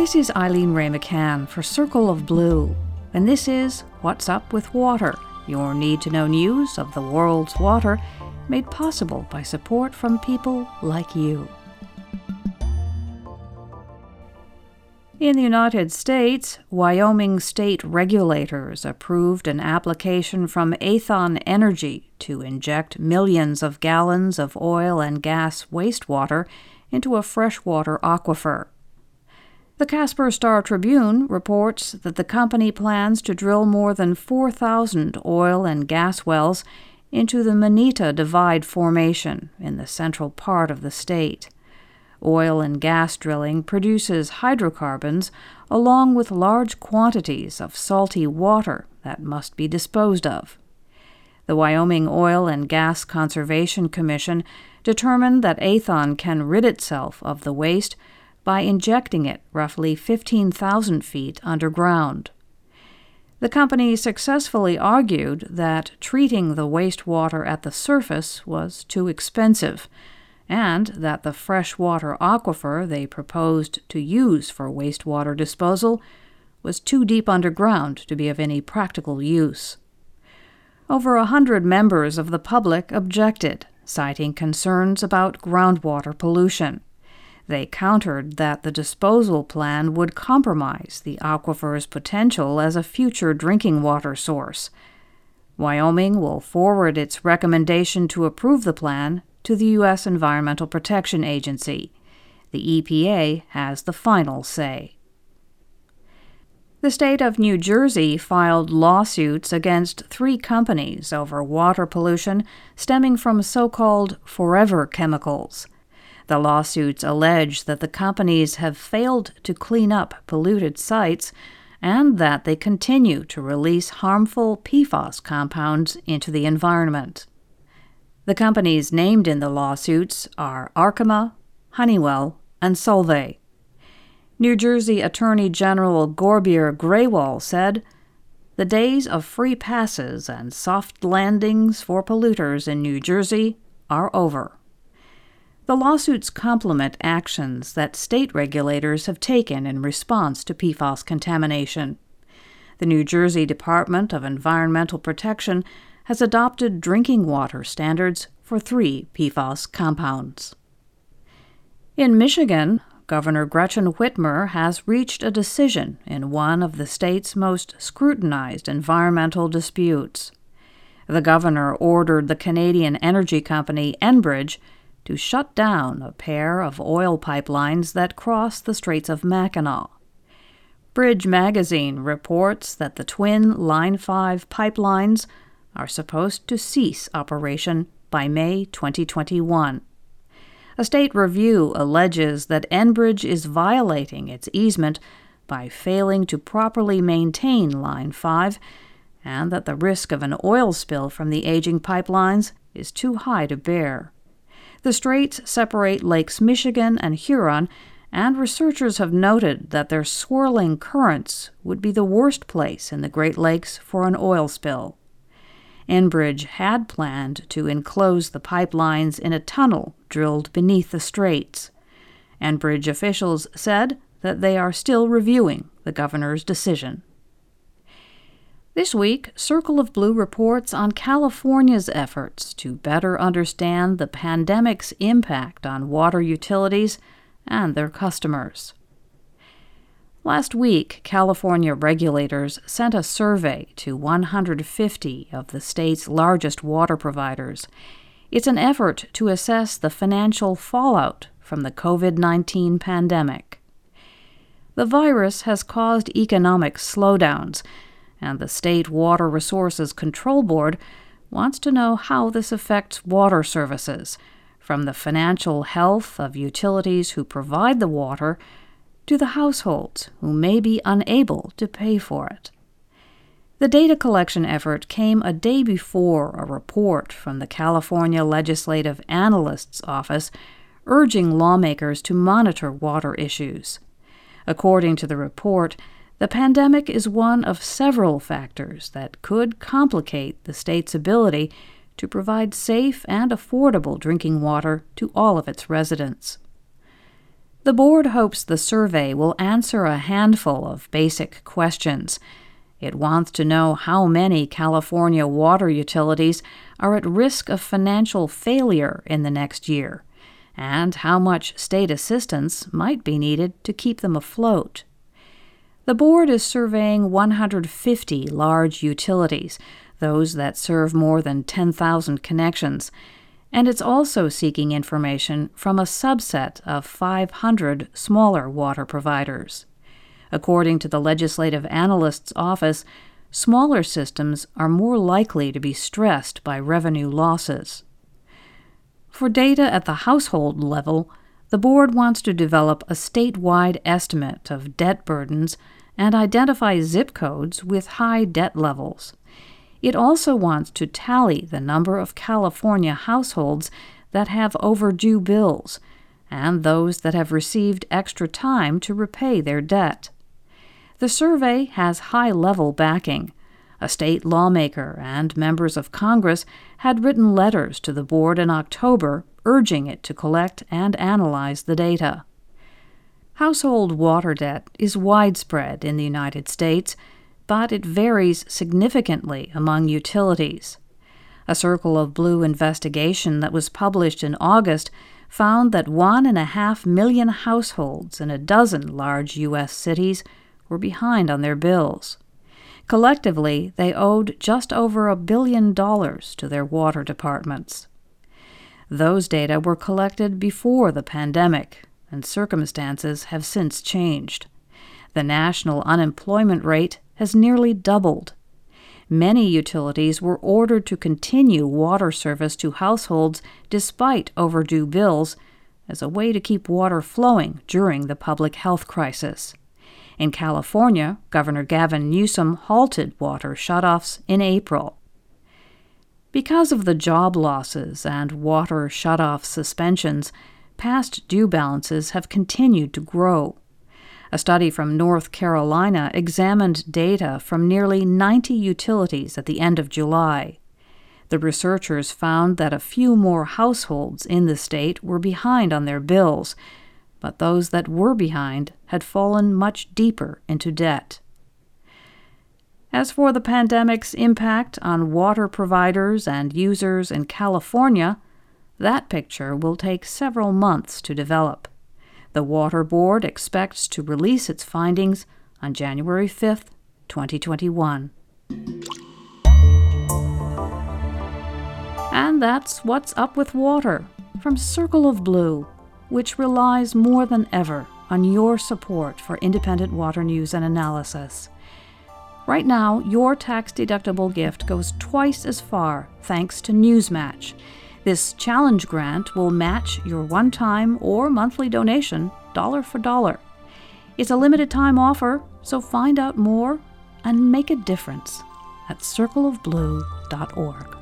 This is Eileen Ray McCann for Circle of Blue, and this is What's Up with Water, your need to know news of the world's water, made possible by support from people like you. In the United States, Wyoming state regulators approved an application from Aethon Energy to inject millions of gallons of oil and gas wastewater into a freshwater aquifer. The Casper Star Tribune reports that the company plans to drill more than 4,000 oil and gas wells into the Moneta Divide Formation in the central part of the state. Oil and gas drilling produces hydrocarbons along with large quantities of salty water that must be disposed of. The Wyoming Oil and Gas Conservation Commission determined that Aethon can rid itself of the waste by injecting it roughly 15,000 feet underground. The company successfully argued that treating the wastewater at the surface was too expensive and that the freshwater aquifer they proposed to use for wastewater disposal was too deep underground to be of any practical use. Over a hundred members of the public objected, citing concerns about groundwater pollution. They countered that the disposal plan would compromise the aquifer's potential as a future drinking water source. Wyoming will forward its recommendation to approve the plan to the U.S. Environmental Protection Agency. The EPA has the final say. The state of New Jersey filed lawsuits against three companies over water pollution stemming from so called forever chemicals. The lawsuits allege that the companies have failed to clean up polluted sites and that they continue to release harmful PFAS compounds into the environment. The companies named in the lawsuits are Arkema, Honeywell, and Solvay. New Jersey Attorney General Gurbir Grewal said, The days of free passes and soft landings for polluters in New Jersey are over. The lawsuits complement actions that state regulators have taken in response to PFAS contamination. The New Jersey Department of Environmental Protection has adopted drinking water standards for three PFAS compounds. In Michigan, Governor Gretchen Whitmer has reached a decision in one of the state's most scrutinized environmental disputes. The governor ordered the Canadian energy company Enbridge to shut down a pair of oil pipelines that cross the Straits of Mackinac. Bridge Magazine reports that the twin Line 5 pipelines are supposed to cease operation by May 2021. A state review alleges that Enbridge is violating its easement by failing to properly maintain Line 5 and that the risk of an oil spill from the aging pipelines is too high to bear. The straits separate Lakes Michigan and Huron, and researchers have noted that their swirling currents would be the worst place in the Great Lakes for an oil spill. Enbridge had planned to enclose the pipelines in a tunnel drilled beneath the straits. Enbridge officials said that they are still reviewing the governor's decision. This week, Circle of Blue reports on California's efforts to better understand the pandemic's impact on water utilities and their customers. Last week, California regulators sent a survey to 150 of the state's largest water providers. It's an effort to assess the financial fallout from the COVID 19 pandemic. The virus has caused economic slowdowns and the State Water Resources Control Board wants to know how this affects water services, from the financial health of utilities who provide the water to the households who may be unable to pay for it. The data collection effort came a day before a report from the California Legislative Analyst's Office urging lawmakers to monitor water issues. According to the report, the pandemic is one of several factors that could complicate the state's ability to provide safe and affordable drinking water to all of its residents. The board hopes the survey will answer a handful of basic questions. It wants to know how many California water utilities are at risk of financial failure in the next year, and how much state assistance might be needed to keep them afloat. The board is surveying 150 large utilities, those that serve more than 10,000 connections, and it's also seeking information from a subset of 500 smaller water providers. According to the Legislative Analyst's Office, smaller systems are more likely to be stressed by revenue losses. For data at the household level, the board wants to develop a statewide estimate of debt burdens and identify zip codes with high debt levels. It also wants to tally the number of California households that have overdue bills and those that have received extra time to repay their debt. The survey has high level backing. A state lawmaker and members of Congress had written letters to the board in October urging it to collect and analyze the data. Household water debt is widespread in the United States but it varies significantly among utilities. A Circle of Blue investigation that was published in August found that one and a half million households in a dozen large U.S. cities were behind on their bills. Collectively, they owed just over a billion dollars to their water departments. Those data were collected before the pandemic, and circumstances have since changed. The national unemployment rate has nearly doubled. Many utilities were ordered to continue water service to households despite overdue bills as a way to keep water flowing during the public health crisis. In California, Governor Gavin Newsom halted water shutoffs in April. Because of the job losses and water shutoff suspensions, past due balances have continued to grow. A study from North Carolina examined data from nearly 90 utilities at the end of July. The researchers found that a few more households in the state were behind on their bills, but those that were behind had fallen much deeper into debt. As for the pandemic's impact on water providers and users in California, that picture will take several months to develop. The Water Board expects to release its findings on January 5, 2021. And that's what's up with water from Circle of Blue, which relies more than ever on your support for independent water news and analysis. Right now, your tax deductible gift goes twice as far thanks to Newsmatch this challenge grant will match your one time or monthly donation dollar for dollar. It's a limited time offer, so find out more and make a difference at circleofblue.org.